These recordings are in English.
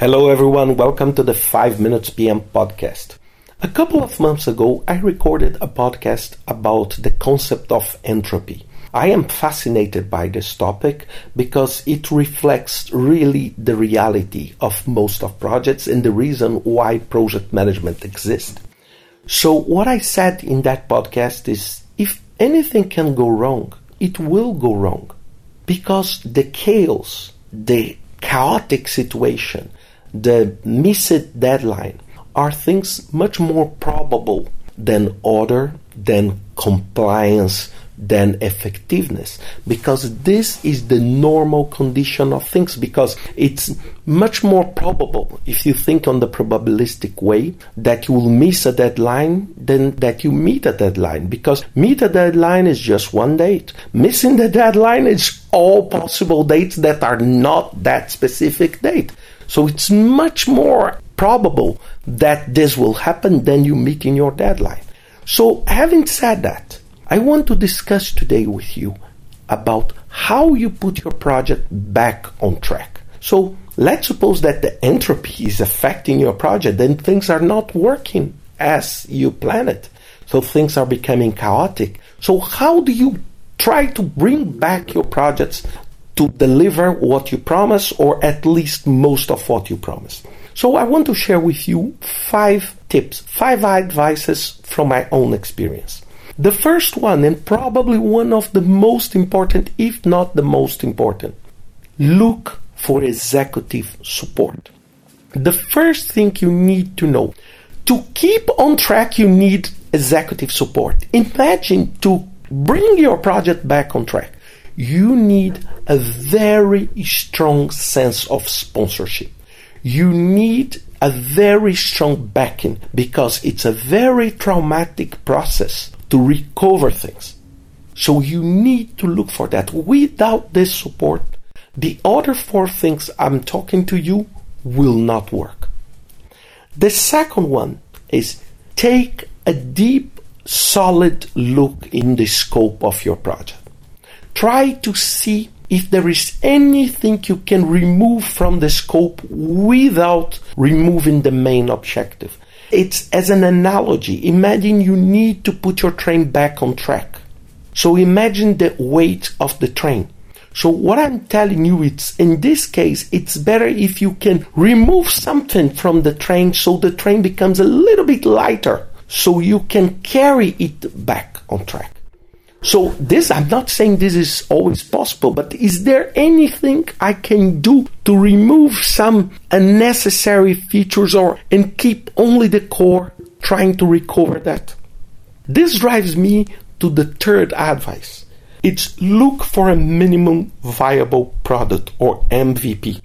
Hello, everyone. Welcome to the 5 Minutes PM podcast. A couple of months ago, I recorded a podcast about the concept of entropy. I am fascinated by this topic because it reflects really the reality of most of projects and the reason why project management exists. So what I said in that podcast is if anything can go wrong, it will go wrong because the chaos, the chaotic situation, the missed deadline are things much more probable than order, than compliance, than effectiveness. Because this is the normal condition of things because it's much more probable if you think on the probabilistic way that you will miss a deadline than that you meet a deadline. Because meet a deadline is just one date. Missing the deadline is all possible dates that are not that specific date so it's much more probable that this will happen than you meeting your deadline. So, having said that, I want to discuss today with you about how you put your project back on track. So, let's suppose that the entropy is affecting your project, then things are not working as you planned. It. So, things are becoming chaotic. So, how do you try to bring back your projects to deliver what you promise or at least most of what you promise. So I want to share with you five tips, five advices from my own experience. The first one, and probably one of the most important, if not the most important, look for executive support. The first thing you need to know to keep on track, you need executive support. Imagine to bring your project back on track you need a very strong sense of sponsorship. You need a very strong backing because it's a very traumatic process to recover things. So you need to look for that. Without this support, the other four things I'm talking to you will not work. The second one is take a deep, solid look in the scope of your project try to see if there is anything you can remove from the scope without removing the main objective. It's as an analogy. Imagine you need to put your train back on track. So imagine the weight of the train. So what I'm telling you it's in this case it's better if you can remove something from the train so the train becomes a little bit lighter so you can carry it back on track. So this, I'm not saying this is always possible, but is there anything I can do to remove some unnecessary features or and keep only the core trying to recover that? This drives me to the third advice. It's look for a minimum viable product or MVP.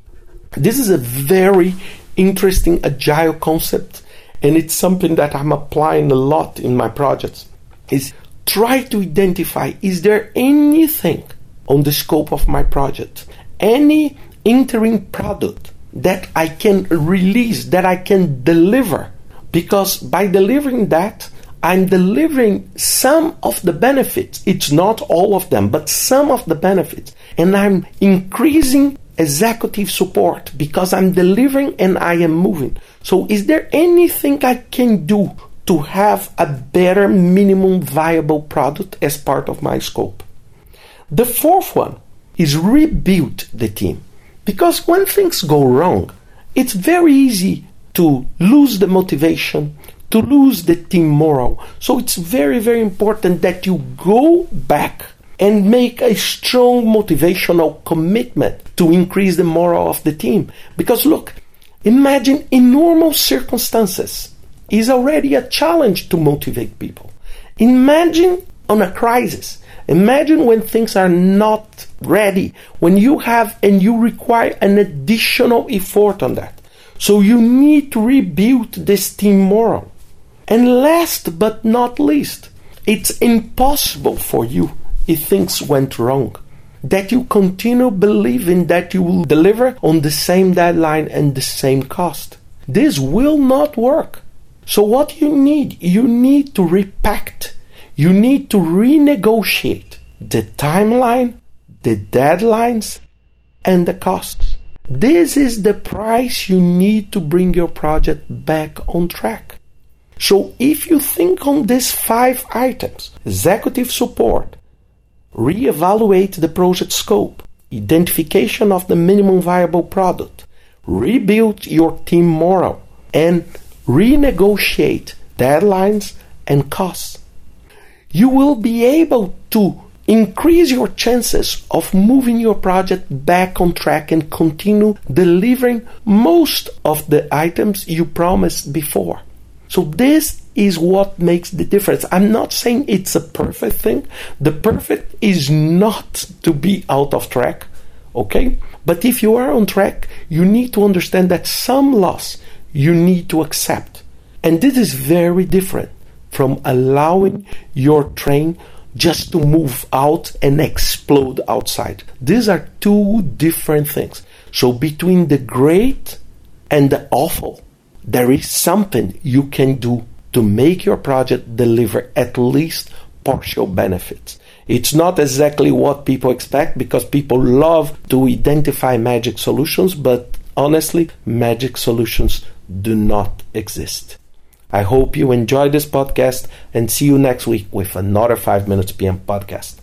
This is a very interesting agile concept and it's something that I'm applying a lot in my projects. Is try to identify is there anything on the scope of my project, any interim product that I can release, that I can deliver. Because by delivering that, I'm delivering some of the benefits. It's not all of them, but some of the benefits. And I'm increasing executive support because I'm delivering and I am moving. So, is there anything I can do to have a better minimum viable product as part of my scope. The fourth one is rebuild the team. Because when things go wrong, it's very easy to lose the motivation, to lose the team morale. So it's very, very important that you go back and make a strong motivational commitment to increase the morale of the team. Because look, imagine in normal circumstances, is already a challenge to motivate people. Imagine on a crisis. Imagine when things are not ready, when you have and you require an additional effort on that. So you need to rebuild this team morale. And last but not least, it's impossible for you if things went wrong that you continue believing that you will deliver on the same deadline and the same cost. This will not work. So, what you need, you need to repact, you need to renegotiate the timeline, the deadlines, and the costs. This is the price you need to bring your project back on track. So if you think on these five items executive support, reevaluate the project scope, identification of the minimum viable product, rebuild your team morale, and renegotiate deadlines and costs, you will be able to increase your chances of moving your project back on track and continue delivering most of the items you promised before. So this is what makes the difference. I'm not saying it's a perfect thing. The perfect is not to be out of track, okay? But if you are on track, you need to understand that some loss you need to accept. And this is very different from allowing your train just to move out and explode outside. These are two different things. So between the great and the awful, there is something you can do to make your project deliver at least partial benefits. It's not exactly what people expect because people love to identify magic solutions, but honestly, magic solutions do not exist. I hope you enjoy this podcast and see you next week with another 5 Minutes PM podcast.